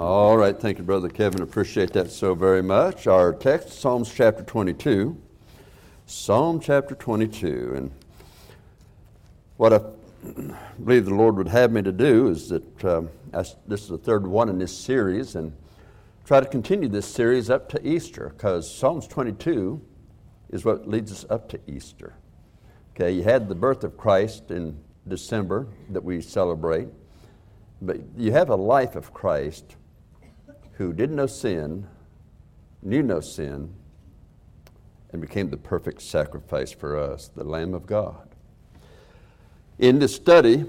All right, thank you, Brother Kevin. Appreciate that so very much. Our text, Psalms chapter 22. Psalm chapter 22. And what I believe the Lord would have me to do is that um, I, this is the third one in this series, and try to continue this series up to Easter, because Psalms 22 is what leads us up to Easter. Okay, you had the birth of Christ in December that we celebrate, but you have a life of Christ who did no sin, knew no sin, and became the perfect sacrifice for us, the Lamb of God. In this study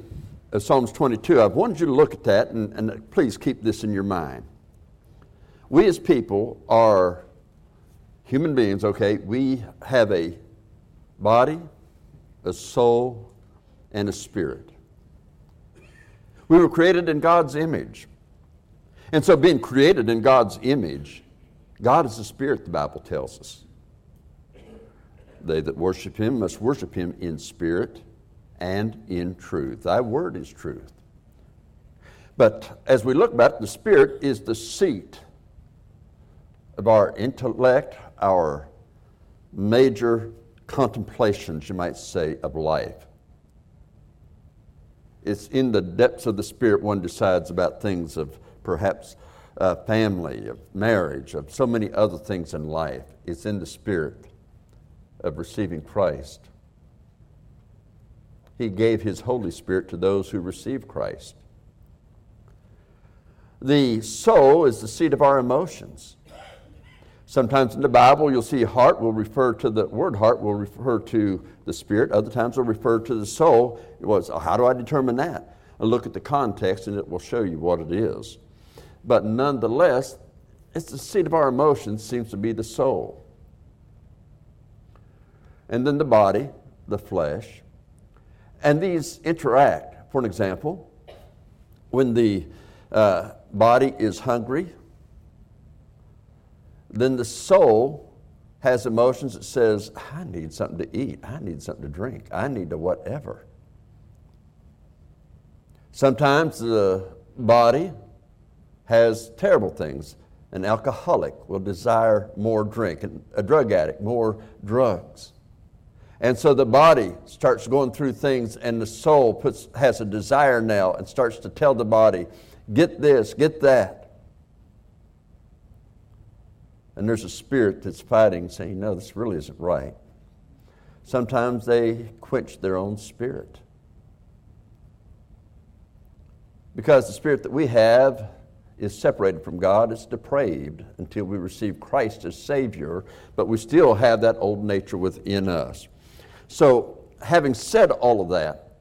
of Psalms 22, I've wanted you to look at that, and, and please keep this in your mind. We as people are human beings, okay? We have a body, a soul, and a spirit. We were created in God's image. And so, being created in God's image, God is the spirit, the Bible tells us. They that worship him must worship him in spirit and in truth. Thy word is truth. But as we look back, the spirit is the seat of our intellect, our major contemplations, you might say, of life. It's in the depths of the spirit one decides about things of perhaps uh, family, of marriage, of so many other things in life. It's in the spirit of receiving Christ. He gave His Holy Spirit to those who receive Christ. The soul is the seat of our emotions. Sometimes in the Bible, you'll see heart will refer to the word heart will refer to the spirit. Other times, will refer to the soul. It was, how do I determine that? I look at the context, and it will show you what it is. But nonetheless, it's the seat of our emotions seems to be the soul. And then the body, the flesh. And these interact. For an example, when the uh, body is hungry, then the soul has emotions that says, I need something to eat, I need something to drink, I need to whatever. Sometimes the body has terrible things. An alcoholic will desire more drink, and a drug addict, more drugs. And so the body starts going through things, and the soul puts, has a desire now and starts to tell the body, get this, get that. And there's a spirit that's fighting, saying, no, this really isn't right. Sometimes they quench their own spirit. Because the spirit that we have is separated from God, it's depraved until we receive Christ as Savior, but we still have that old nature within us. So, having said all of that,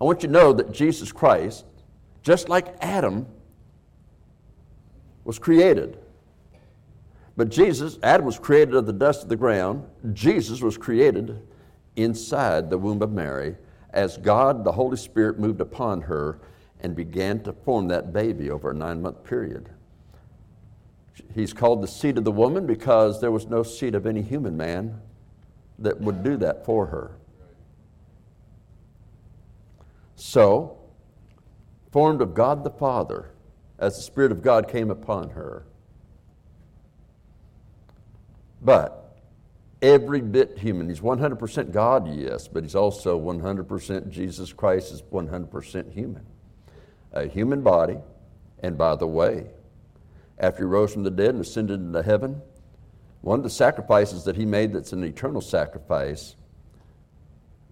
I want you to know that Jesus Christ, just like Adam, was created. But Jesus, Adam was created of the dust of the ground. Jesus was created inside the womb of Mary as God, the Holy Spirit, moved upon her and began to form that baby over a nine month period. He's called the seed of the woman because there was no seed of any human man that would do that for her. So, formed of God the Father, as the Spirit of God came upon her. But every bit human. He's 100% God, yes, but he's also 100% Jesus Christ is 100% human a human body. And by the way, after he rose from the dead and ascended into heaven, one of the sacrifices that he made that's an eternal sacrifice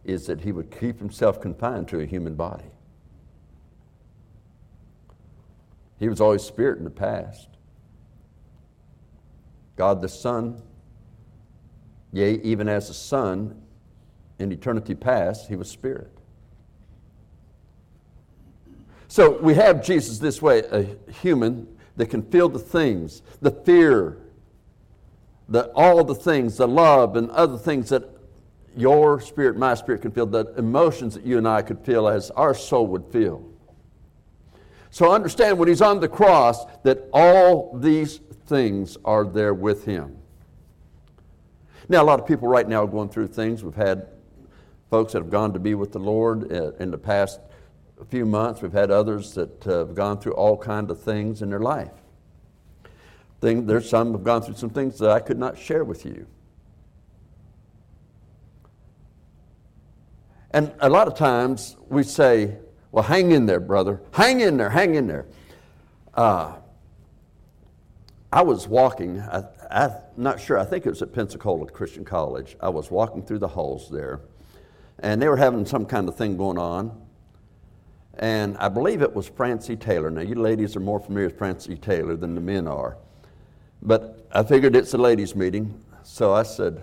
is that he would keep himself confined to a human body. He was always spirit in the past. God the Son, yea, even as the Son in eternity past, he was spirit. So we have Jesus this way a human that can feel the things, the fear, the, all the things, the love, and other things that your spirit, my spirit can feel, the emotions that you and I could feel as our soul would feel. So understand when he's on the cross that all these things are there with him. Now, a lot of people right now are going through things. We've had folks that have gone to be with the Lord uh, in the past a few months. We've had others that uh, have gone through all kinds of things in their life. There's some have gone through some things that I could not share with you. And a lot of times we say, well, hang in there, brother. Hang in there, hang in there. Uh, I was walking, I, am not sure, I think it was at Pensacola Christian College. I was walking through the halls there, and they were having some kind of thing going on. And I believe it was Francie Taylor. Now, you ladies are more familiar with Francie Taylor than the men are. But I figured it's a ladies' meeting, so I said,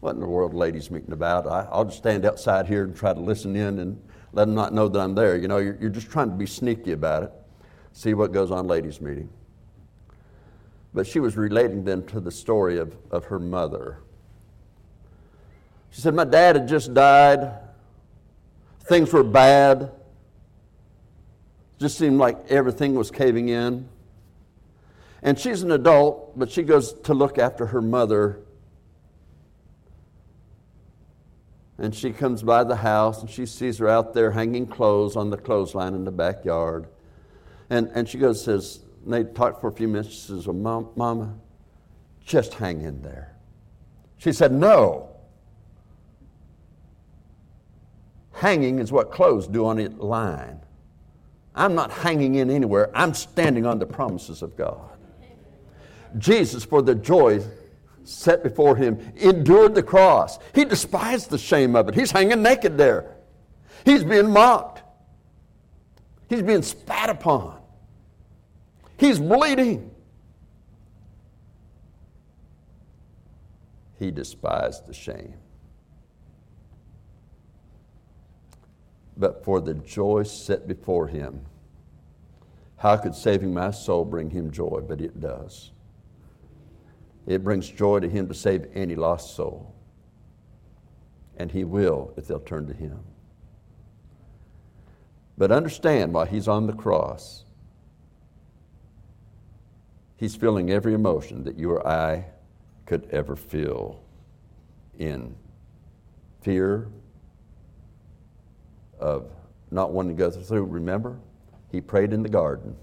What in the world ladies' meeting about? I, will just stand outside here and try to listen in and let them not know that I'm there. You know, you're, you're just trying to be sneaky about it, see what goes on ladies' meeting. But she was relating then to the story of, of her mother. She said, My dad had just died. Things were bad. Just seemed like everything was caving in. And she's an adult, but she goes to look after her mother. And she comes by the house and she sees her out there hanging clothes on the clothesline in the backyard. And, and she goes, says, and they talked for a few minutes. She says, well, Mom, Mama, just hang in there. She said, No. Hanging is what clothes do on a line. I'm not hanging in anywhere. I'm standing on the promises of God. Jesus, for the joy set before him, endured the cross. He despised the shame of it. He's hanging naked there. He's being mocked. He's being spat upon. He's bleeding. He despised the shame. But for the joy set before him, how could saving my soul bring him joy? But it does. It brings joy to him to save any lost soul. And he will if they'll turn to him. But understand while he's on the cross, He's feeling every emotion that you or I could ever feel in fear of not wanting to go through. Remember, he prayed in the garden.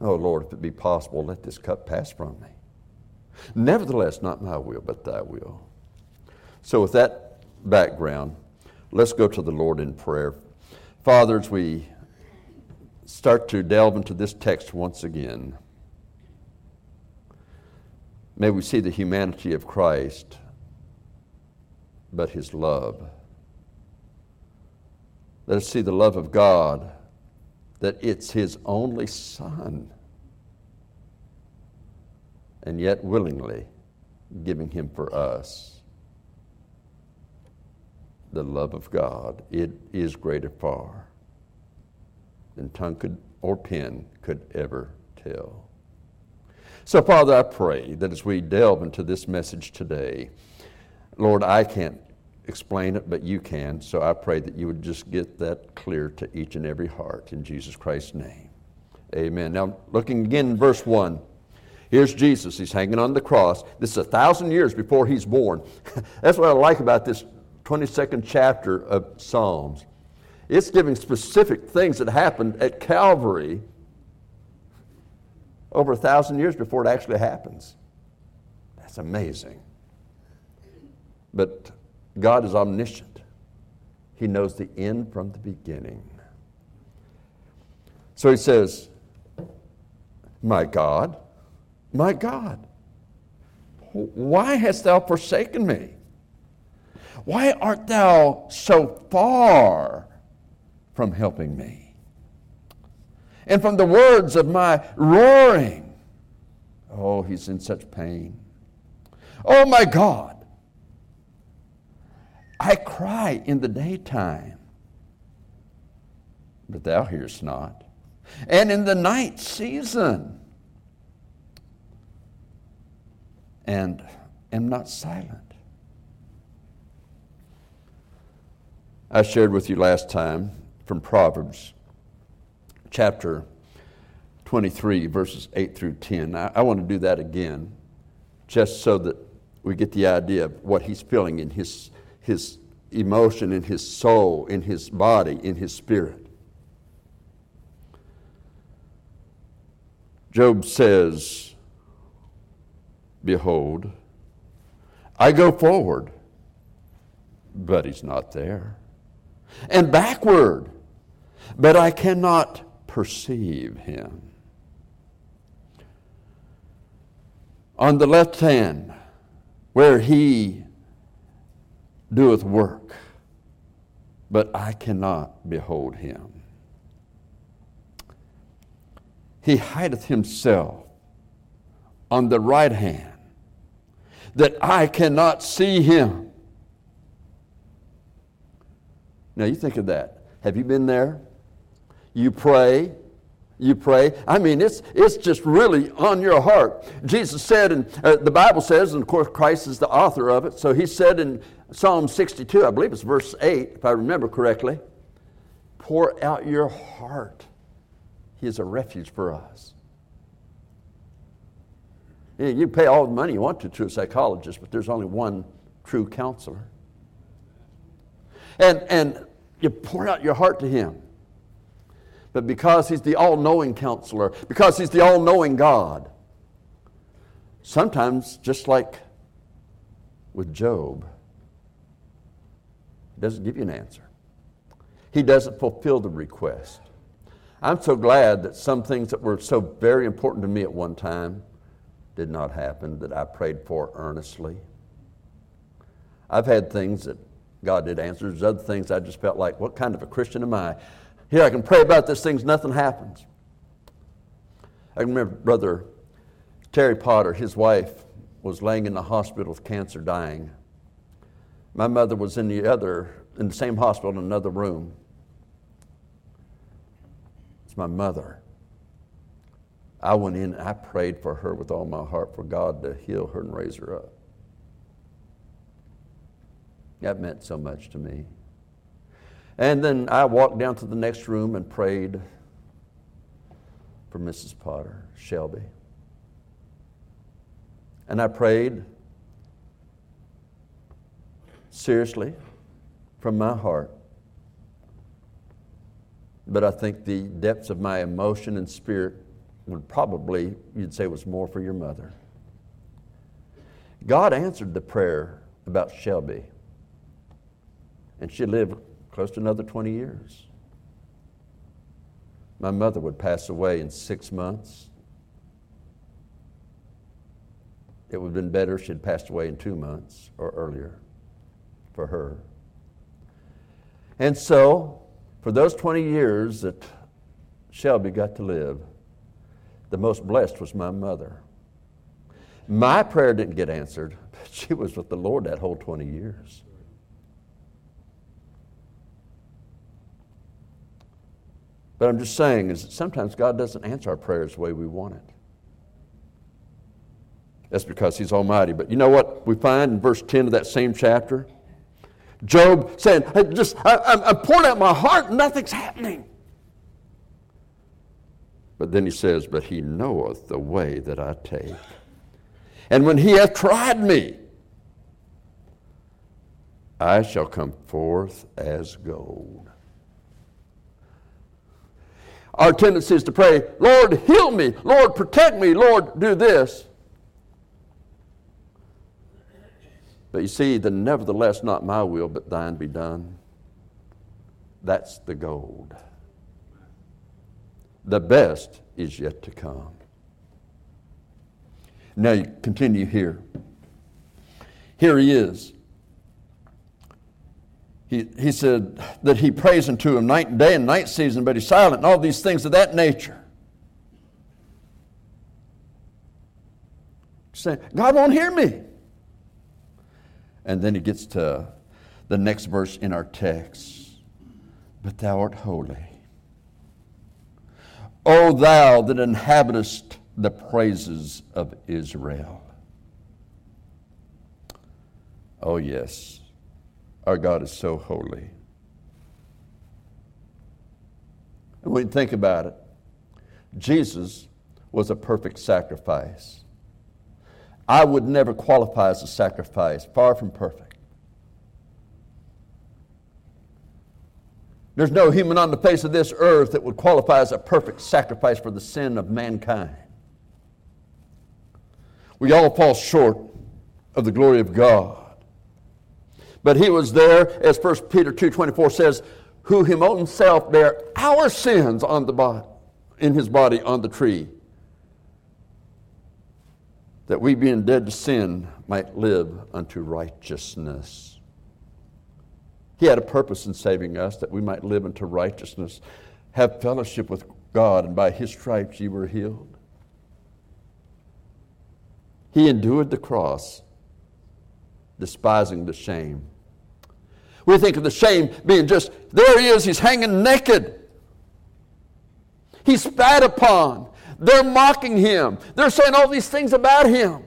Oh Lord, if it be possible, let this cup pass from me. Nevertheless, not my will, but thy will. So, with that background, let's go to the Lord in prayer. Fathers, we start to delve into this text once again, may we see the humanity of Christ, but his love. Let us see the love of God, that it's his only Son, and yet willingly giving him for us. The love of God, it is greater far than tongue could, or pen could ever tell. So, Father, I pray that as we delve into this message today, Lord, I can't explain it, but you can. So I pray that you would just get that clear to each and every heart in Jesus Christ's name. Amen. Now, looking again in verse 1. Here's Jesus. He's hanging on the cross. This is a thousand years before he's born. That's what I like about this 22nd chapter of Psalms. It's giving specific things that happened at Calvary over a thousand years before it actually happens. That's amazing. But God is omniscient, He knows the end from the beginning. So He says, My God, my God, why hast thou forsaken me? Why art thou so far from helping me. And from the words of my roaring, oh, he's in such pain. Oh, my God, I cry in the daytime, but thou hearest not. And in the night season, and am not silent. I shared with you last time from Proverbs chapter 23, verses 8 through 10. I, I want to do that again, just so that we get the idea of what he's feeling in his, his emotion, in his soul, in his body, in his spirit. Job says, Behold, I go forward, but he's not there. And backward, but I cannot perceive him. On the left hand, where he doeth work, but I cannot behold him. He hideth himself on the right hand, that I cannot see him. Now you think of that. Have you been there? You pray, you pray. I mean, it's, it's just really on your heart. Jesus said, and uh, the Bible says, and of course Christ is the author of it, so he said in Psalm 62, I believe it's verse 8, if I remember correctly, pour out your heart. He is a refuge for us. You pay all the money you want to to a psychologist, but there's only one true counselor. And, and you pour out your heart to him. But because he's the all knowing counselor, because he's the all knowing God, sometimes, just like with Job, he doesn't give you an answer. He doesn't fulfill the request. I'm so glad that some things that were so very important to me at one time did not happen that I prayed for earnestly. I've had things that God did answer. There's other things I just felt like, what kind of a Christian am I? Here I can pray about this things, nothing happens. I remember Brother Terry Potter, his wife, was laying in the hospital with cancer, dying. My mother was in the other, in the same hospital in another room. It's my mother. I went in, I prayed for her with all my heart for God to heal her and raise her up. That meant so much to me. And then I walked down to the next room and prayed for Mrs. Potter, Shelby. And I prayed seriously from my heart. But I think the depths of my emotion and spirit would probably, you'd say, was more for your mother. God answered the prayer about Shelby. And she lived close to another 20 years. My mother would pass away in six months. It would have been better if she'd passed away in two months or earlier for her. And so, for those 20 years that Shelby got to live, the most blessed was my mother. My prayer didn't get answered, but she was with the Lord that whole 20 years. But I'm just saying is that sometimes God doesn't answer our prayers the way we want it. That's because He's Almighty. But you know what we find in verse 10 of that same chapter? Job saying, just I, I'm pouring out my heart, nothing's happening. But then he says, But he knoweth the way that I take. And when he hath tried me, I shall come forth as gold. Our tendency is to pray, Lord, heal me. Lord, protect me. Lord, do this. But you see, the nevertheless, not my will, but thine be done. That's the gold. The best is yet to come. Now you continue here. Here he is. He, he said that he prays unto him night and day and night season, but he's silent, and all these things of that nature. Saying, God won't hear me. And then he gets to the next verse in our text. But thou art holy. O thou that inhabitest the praises of Israel. Oh, yes, our God is so holy. And when you think about it, Jesus was a perfect sacrifice. I would never qualify as a sacrifice, far from perfect. There's no human on the face of this earth that would qualify as a perfect sacrifice for the sin of mankind. We all fall short of the glory of God. But he was there, as 1 Peter 2.24 says, who himself bare our sins on the in his body on the tree, that we being dead to sin might live unto righteousness. He had a purpose in saving us that we might live unto righteousness, have fellowship with God, and by his stripes ye were healed. He endured the cross, despising the shame. We think of the shame being just, there he is, he's hanging naked. He's spat upon. They're mocking him. They're saying all these things about him.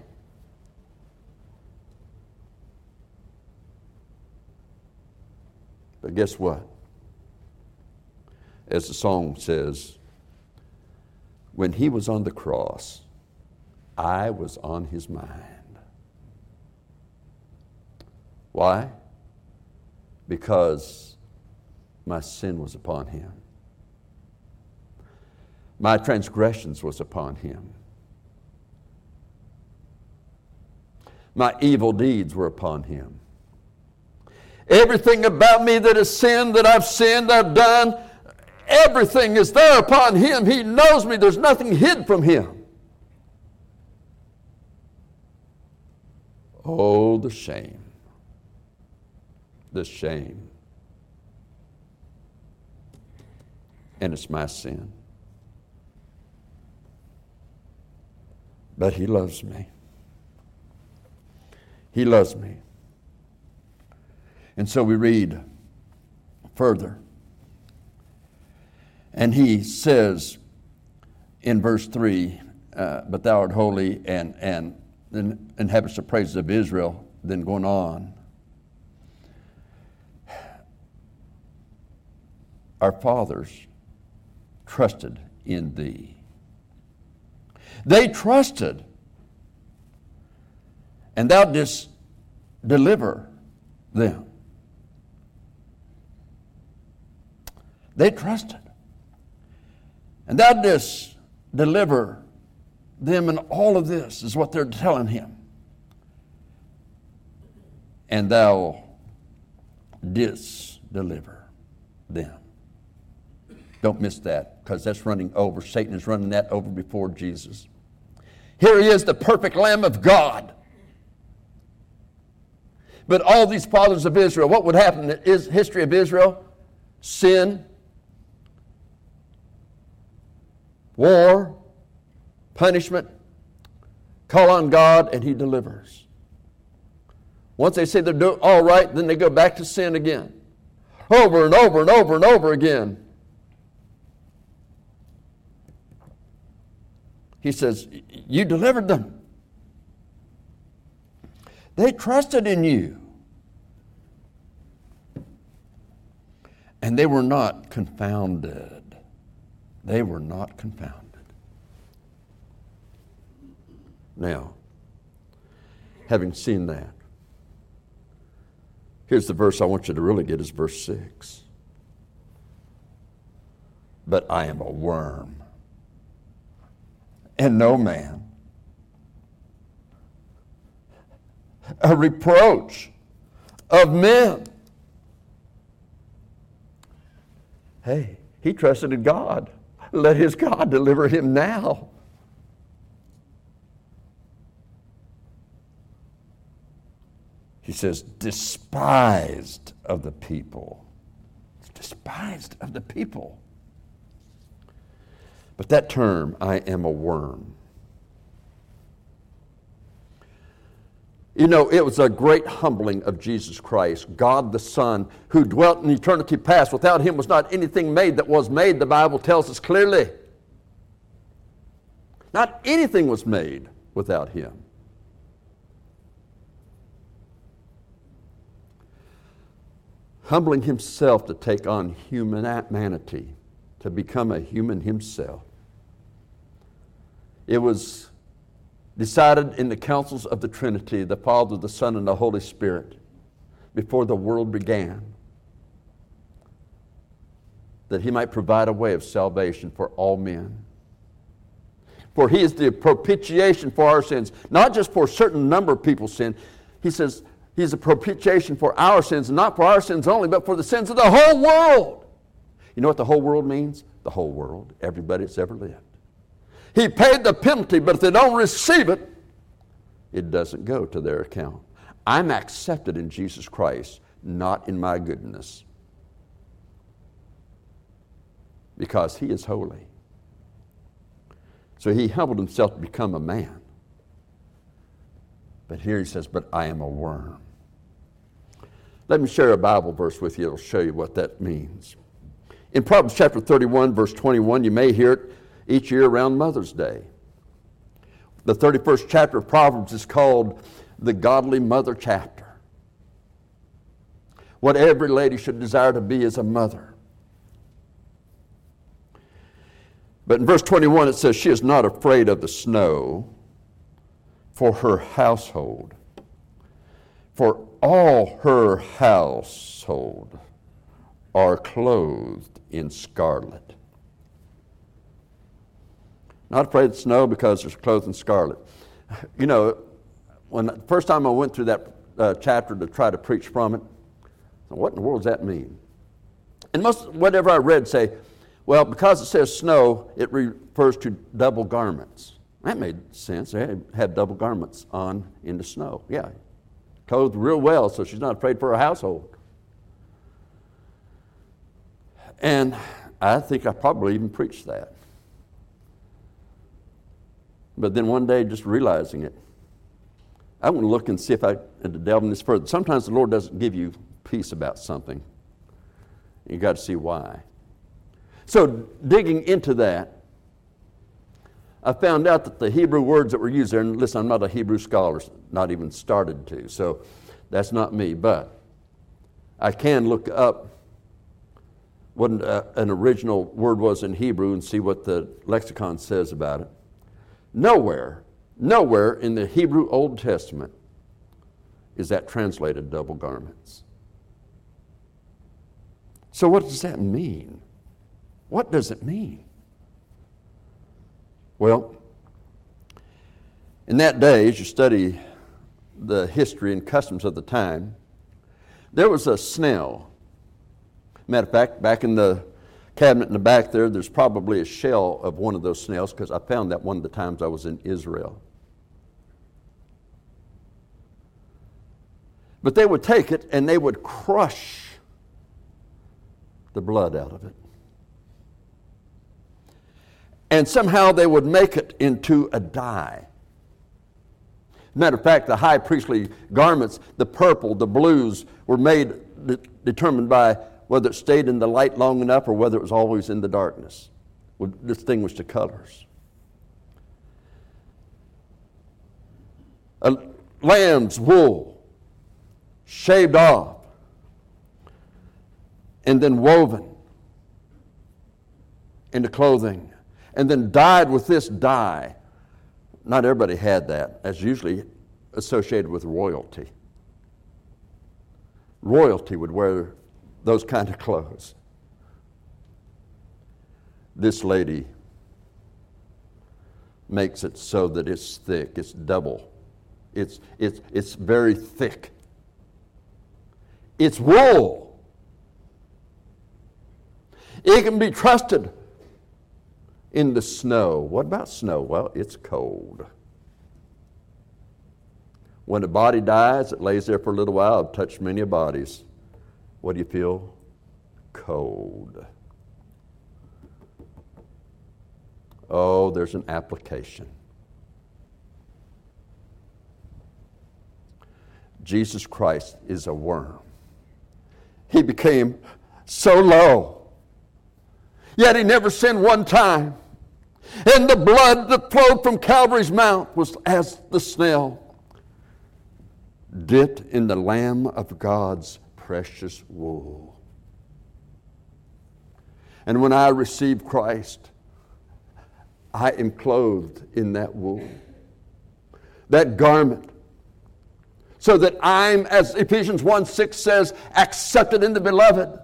But guess what? As the song says, when he was on the cross, I was on his mind. Why? Because my sin was upon him. My transgressions was upon him. My evil deeds were upon him. Everything about me that is sin, that I've sinned, I've done, everything is there upon him. He knows me. There's nothing hid from him. Oh, the shame. The shame. And it's my sin. But He loves me. He loves me. And so we read further. And he says in verse 3 uh, But thou art holy, and, and then inhabits the praises of Israel, then going on. Our fathers trusted in thee. They trusted, and thou didst deliver them. They trusted. And thou didst deliver them, and all of this is what they're telling him. And thou didst deliver them. Don't miss that because that's running over. Satan is running that over before Jesus. Here he is, the perfect Lamb of God. But all these fathers of Israel, what would happen in the history of Israel? Sin, war, punishment, call on God, and He delivers. Once they say they're doing all right, then they go back to sin again. Over and over and over and over again. He says, You delivered them. They trusted in you. And they were not confounded. They were not confounded. Now, having seen that, here's the verse I want you to really get is verse 6. But I am a worm and no man. A reproach of men. Hey, he trusted in God. Let his God deliver him now. He says, despised of the people. Despised of the people. But that term, I am a worm. You know, it was a great humbling of Jesus Christ, God the Son, who dwelt in eternity past. Without him was not anything made that was made, the Bible tells us clearly. Not anything was made without him. Humbling himself to take on humanity, to become a human himself. It was decided in the councils of the Trinity, the Father, the Son, and the Holy Spirit, before the world began. that he might provide a way of salvation for all men. For he is the propitiation for our sins, not just for a certain number of people's sin. He says he's a propitiation for our sins, not for our sins only, but for the sins of the whole world. You know what the whole world means? The whole world, everybody that's ever lived. He paid the penalty, but if they don't receive it, it doesn't go to their account. I'm accepted in Jesus Christ, not in my goodness. Because he is holy. So he humbled himself to become a man. But here he says, But I am a worm. Let me share a Bible verse with you. It'll show you what that means. In Proverbs chapter 31, verse 21, you may hear it each year around Mother's Day. The 31st chapter of Proverbs is called the Godly Mother chapter. What every lady should desire to be is a mother. But in verse 21, it says, She is not afraid of the snow for her household, for all her household are clothed in scarlet. Not afraid of snow because they're clothed in scarlet. You know, when the first time I went through that uh, chapter to try to preach from it, what in the world does that mean? And most whatever I read say, well, because it says snow, it refers to double garments. That made sense. They had double garments on in the snow. Yeah. Clothed real well, so she's not afraid for her household. And I think I probably even preached that. But then one day, just realizing it, I want to look and see if I can delve in this further. Sometimes the Lord doesn't give you peace about something. You got to see why. So, digging into that, I found out that the Hebrew words that were used there, and listen, I'm not a Hebrew scholar, not even started to, so that's not me, but I can look up what uh, an original word was in Hebrew and see what the lexicon says about it. Nowhere, nowhere in the Hebrew Old Testament is that translated double garments. So, what does that mean? What does it mean? Well, in that day, as you study the history and customs of the time, there was a snail. Matter of fact, back in the cabinet in the back there, there's probably a shell of one of those snails because I found that one of the times I was in Israel. But they would take it and they would crush the blood out of it and somehow they would make it into a dye. Matter of fact, the high priestly garments, the purple, the blues, were made de- determined by whether it stayed in the light long enough or whether it was always in the darkness, would distinguish the colors. A lamb's wool, shaved off, and then woven into clothing and then dyed with this dye. Not everybody had that. That's usually associated with royalty. Royalty would wear those kind of clothes. This lady makes it so that it's thick, it's double, it's, it's, it's very thick. It's wool. It can be trusted in the snow. What about snow? Well, it's cold. When a body dies, it lays there for a little while. I've touched many bodies. What do you feel? Cold. Oh, there's an application. Jesus Christ is a worm. He became so low, yet he never sinned one time. And the blood that flowed from Calvary's mount was as the snail dipped in the Lamb of God's precious wool. And when I receive Christ, I am clothed in that wool, that garment, so that I'm, as Ephesians 1 6 says, accepted in the beloved.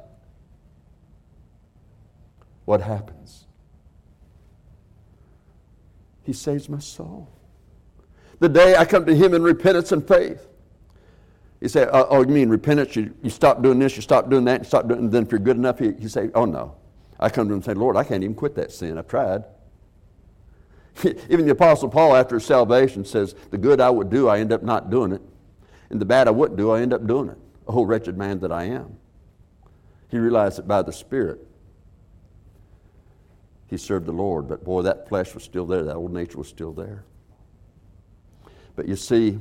what happens? He saves my soul. The day I come to Him in repentance and faith. You said, oh, oh, you mean repentance? You, you stop doing this, you stop doing that, you stop doing, and then if you're good enough, you, you say, oh no. I come to Him and say, Lord, I can't even quit that sin. I've tried. even the Apostle Paul, after his salvation, says, the good I would do, I end up not doing it. And the bad I wouldn't do, I end up doing it. Oh, wretched man that I am. He realized that by the Spirit, he served the Lord. But boy, that flesh was still there, that old nature was still there. But you see,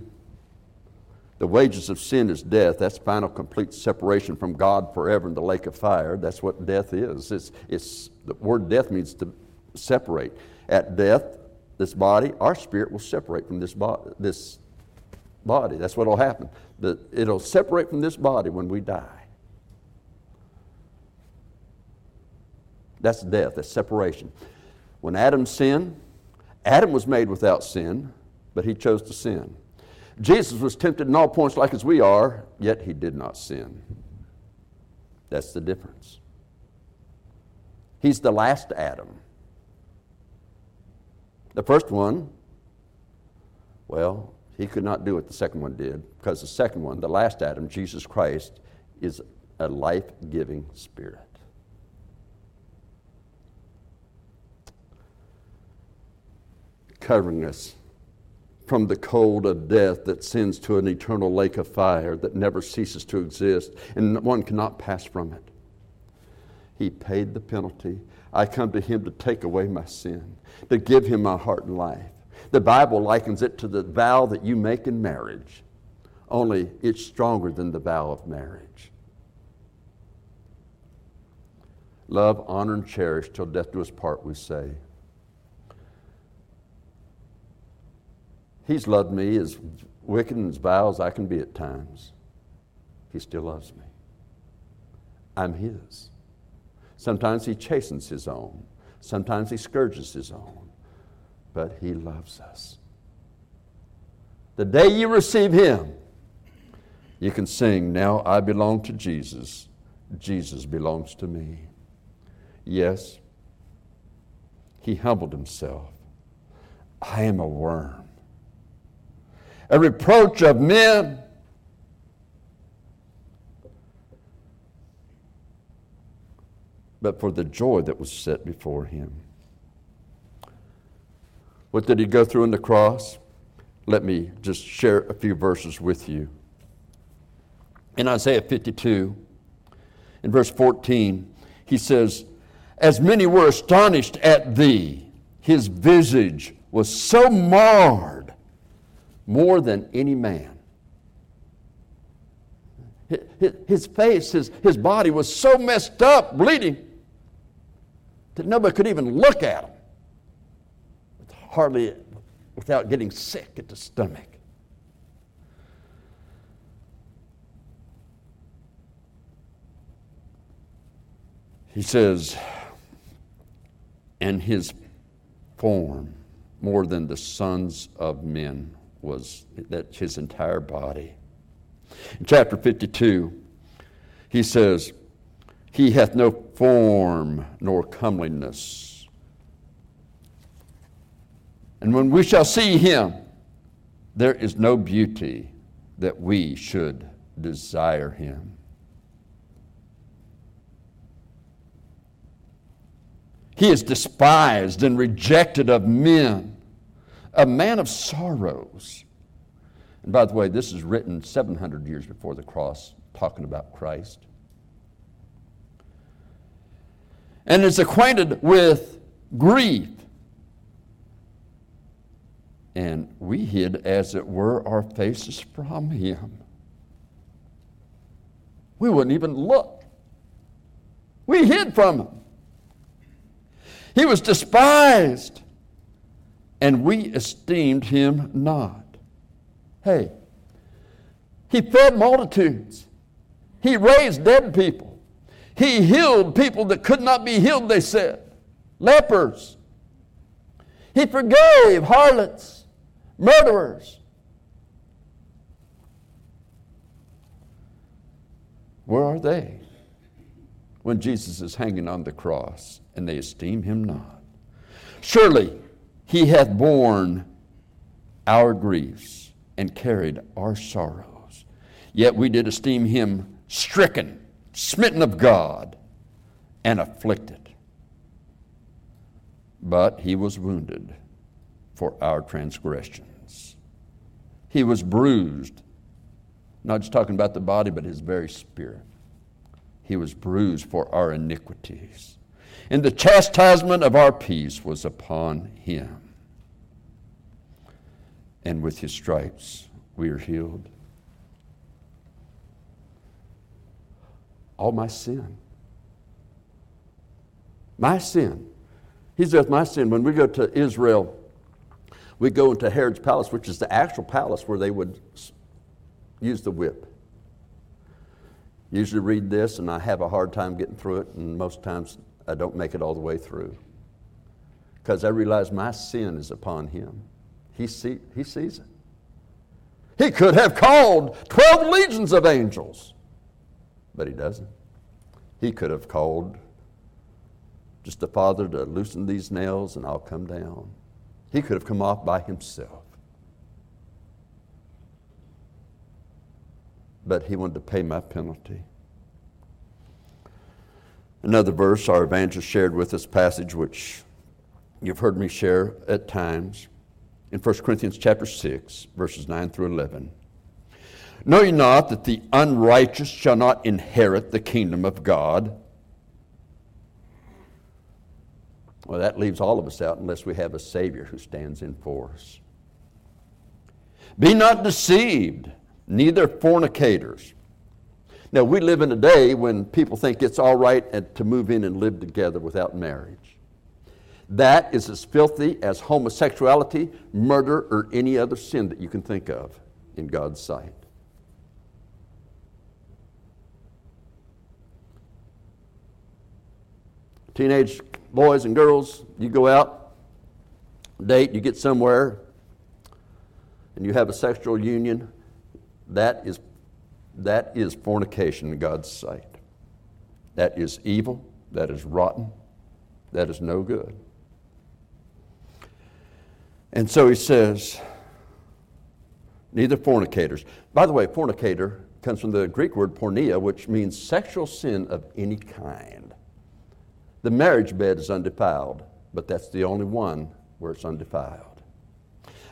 the wages of sin is death. That's final, complete separation from God forever in the lake of fire. That's what death is. It's, it's, the word death means to separate. At death, this body, our spirit will separate from this, bo- this body. That's what will happen. The, it'll separate from this body when we die. That's death, that's separation. When Adam sinned, Adam was made without sin, but he chose to sin. Jesus was tempted in all points like as we are, yet he did not sin. That's the difference. He's the last Adam. The first one, well, he could not do what the second one did because the second one, the last Adam, Jesus Christ, is a life giving spirit. Covering us from the cold of death that sends to an eternal lake of fire that never ceases to exist and one cannot pass from it. He paid the penalty. I come to him to take away my sin, to give him my heart and life. The Bible likens it to the vow that you make in marriage, only it's stronger than the vow of marriage. Love, honor, and cherish till death do us part, we say. He's loved me as wicked and as vile as I can be at times. He still loves me. I'm His. Sometimes He chastens His own, sometimes He scourges His own, but He loves us. The day you receive Him, you can sing, Now I belong to Jesus, Jesus belongs to me. Yes, He humbled Himself. I am a worm a reproach of men. But for the joy that was set before him. What did he go through on the cross? Let me just share a few verses with you. In Isaiah 52, in verse 14, he says, As many were astonished at thee, his visage was so marred more than any man. His face, his, his body was so messed up, bleeding, that nobody could even look at him. Hardly without getting sick at the stomach. He says, and his form more than the sons of men was that his entire body. In chapter 52, he says, He hath no form nor comeliness. And when we shall see him, there is no beauty that we should desire him. He is despised and rejected of men a man of sorrows. And by the way, this is written 700 years before the cross, talking about Christ. And is acquainted with grief. And we hid, as it were, our faces from him. We wouldn't even look. We hid from him. He was despised and we esteemed him not. Hey, he fed multitudes, he raised dead people, he healed people that could not be healed, they said, lepers. He forgave harlots, murderers. Where are they? when Jesus is hanging on the cross, and they esteem him not. Surely he hath borne our griefs and carried our sorrows. Yet we did esteem him stricken, smitten of God, and afflicted. But he was wounded for our transgressions, he was bruised, not just talking about the body, but his very spirit. He was bruised for our iniquities. And the chastisement of our peace was upon him. And with his stripes we are healed. All my sin. My sin. He says, My sin. When we go to Israel, we go into Herod's palace, which is the actual palace where they would use the whip. Usually read this, and I have a hard time getting through it, and most times I don't make it all the way through. Because I realize my sin is upon him. He, see, he sees it. He could have called 12 legions of angels, but he doesn't. He could have called just the Father to loosen these nails and I'll come down. He could have come off by himself. but he wanted to pay my penalty. Another verse our evangelist shared with us, passage which you've heard me share at times, in 1 Corinthians chapter 6, verses 9 through 11. Know ye not that the unrighteous shall not inherit the kingdom of God? Well, that leaves all of us out unless we have a Savior who stands in for us. Be not deceived neither fornicators. Now, we live in a day when people think it's all right to move in and live together without marriage. That is as filthy as homosexuality, murder, or any other sin that you can think of in God's sight. Teenage boys and girls, you go out, date, you get somewhere, and you have a sexual union that is, that is fornication in God's sight. That is evil. That is rotten. That is no good. And so he says, neither fornicators. By the way, fornicator comes from the Greek word porneia, which means sexual sin of any kind. The marriage bed is undefiled, but that's the only one where it's undefiled.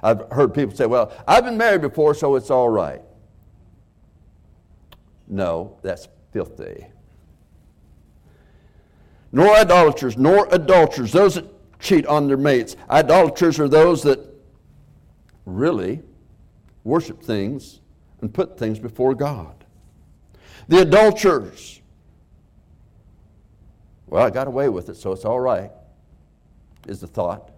I've heard people say, well, I've been married before, so it's all right. No, that's filthy. Nor idolaters, nor adulterers, those that cheat on their mates. Idolaters are those that really worship things and put things before God. The adulterers, well, I got away with it, so it's all right, is the thought.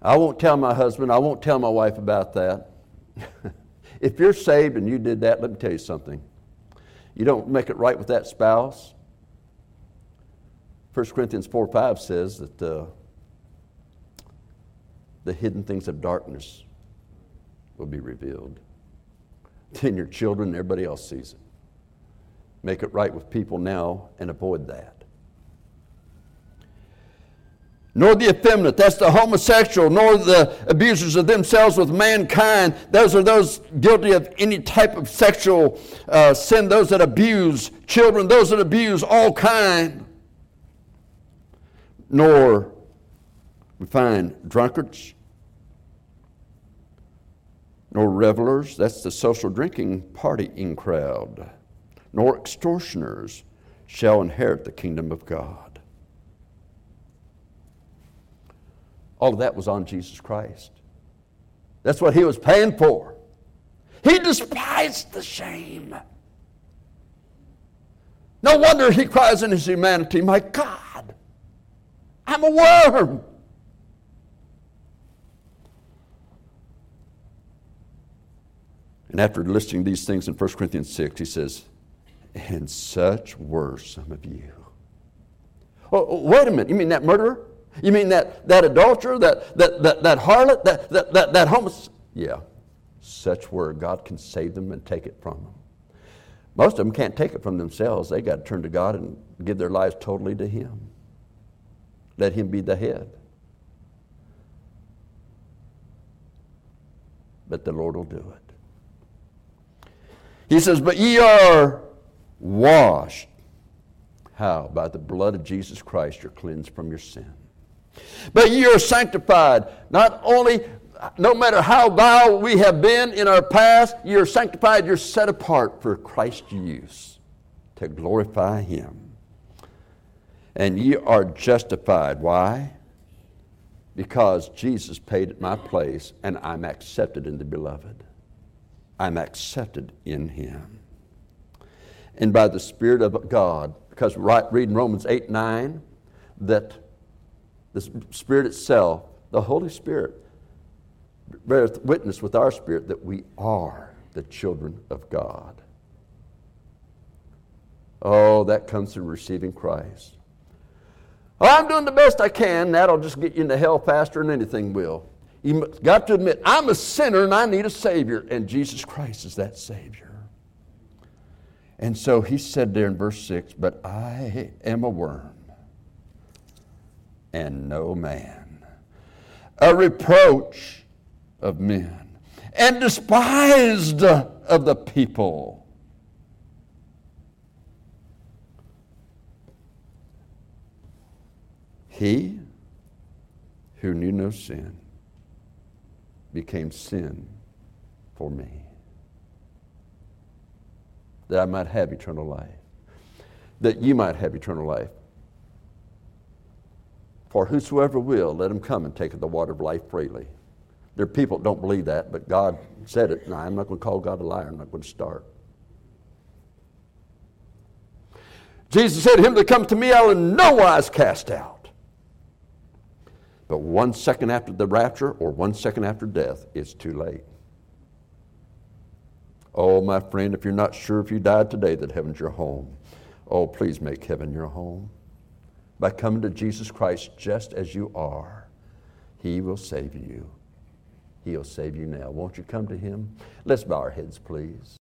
I won't tell my husband, I won't tell my wife about that. If you're saved and you did that, let me tell you something. You don't make it right with that spouse. 1 Corinthians 4 5 says that uh, the hidden things of darkness will be revealed. Then your children and everybody else sees it. Make it right with people now and avoid that nor the effeminate, that's the homosexual, nor the abusers of themselves with mankind. Those are those guilty of any type of sexual uh, sin, those that abuse children, those that abuse all kind. Nor we find drunkards, nor revelers, that's the social drinking partying crowd, nor extortioners shall inherit the kingdom of God. All of that was on Jesus Christ. That's what he was paying for. He despised the shame. No wonder he cries in his humanity, My God, I'm a worm. And after listing these things in 1 Corinthians 6, he says, And such were some of you. Oh, oh, wait a minute, you mean that murderer? You mean that, that adulterer, that, that, that, that harlot, that, that, that, that homeless? Yeah, such were. God can save them and take it from them. Most of them can't take it from themselves. They got to turn to God and give their lives totally to Him. Let Him be the head. But the Lord will do it. He says, But ye are washed. How? By the blood of Jesus Christ, you're cleansed from your sin. But ye are sanctified, not only no matter how vile we have been in our past, you're sanctified, you're set apart for Christ's use to glorify Him. And ye are justified. Why? Because Jesus paid at my place and I'm accepted in the beloved. I'm accepted in Him. And by the Spirit of God, because right, reading Romans 8 9, that the Spirit itself, the Holy Spirit, beareth witness with our spirit that we are the children of God. Oh, that comes through receiving Christ. Oh, I'm doing the best I can. That'll just get you into hell faster than anything will. You got to admit, I'm a sinner and I need a Savior, and Jesus Christ is that Savior. And so he said there in verse 6 But I am a worm and no man, a reproach of men and despised of the people. He who knew no sin became sin for me, that I might have eternal life, that you might have eternal life. For whosoever will, let him come and take of the water of life freely. There are people that don't believe that, but God said it. Now, I'm not going to call God a liar. I'm not going to start. Jesus said, Him that comes to me, I'll in no wise cast out. But one second after the rapture or one second after death, it's too late. Oh, my friend, if you're not sure if you died today that heaven's your home, oh, please make heaven your home. By coming to Jesus Christ just as you are, He will save you. He'll save you now. Won't you come to Him? Let's bow our heads, please.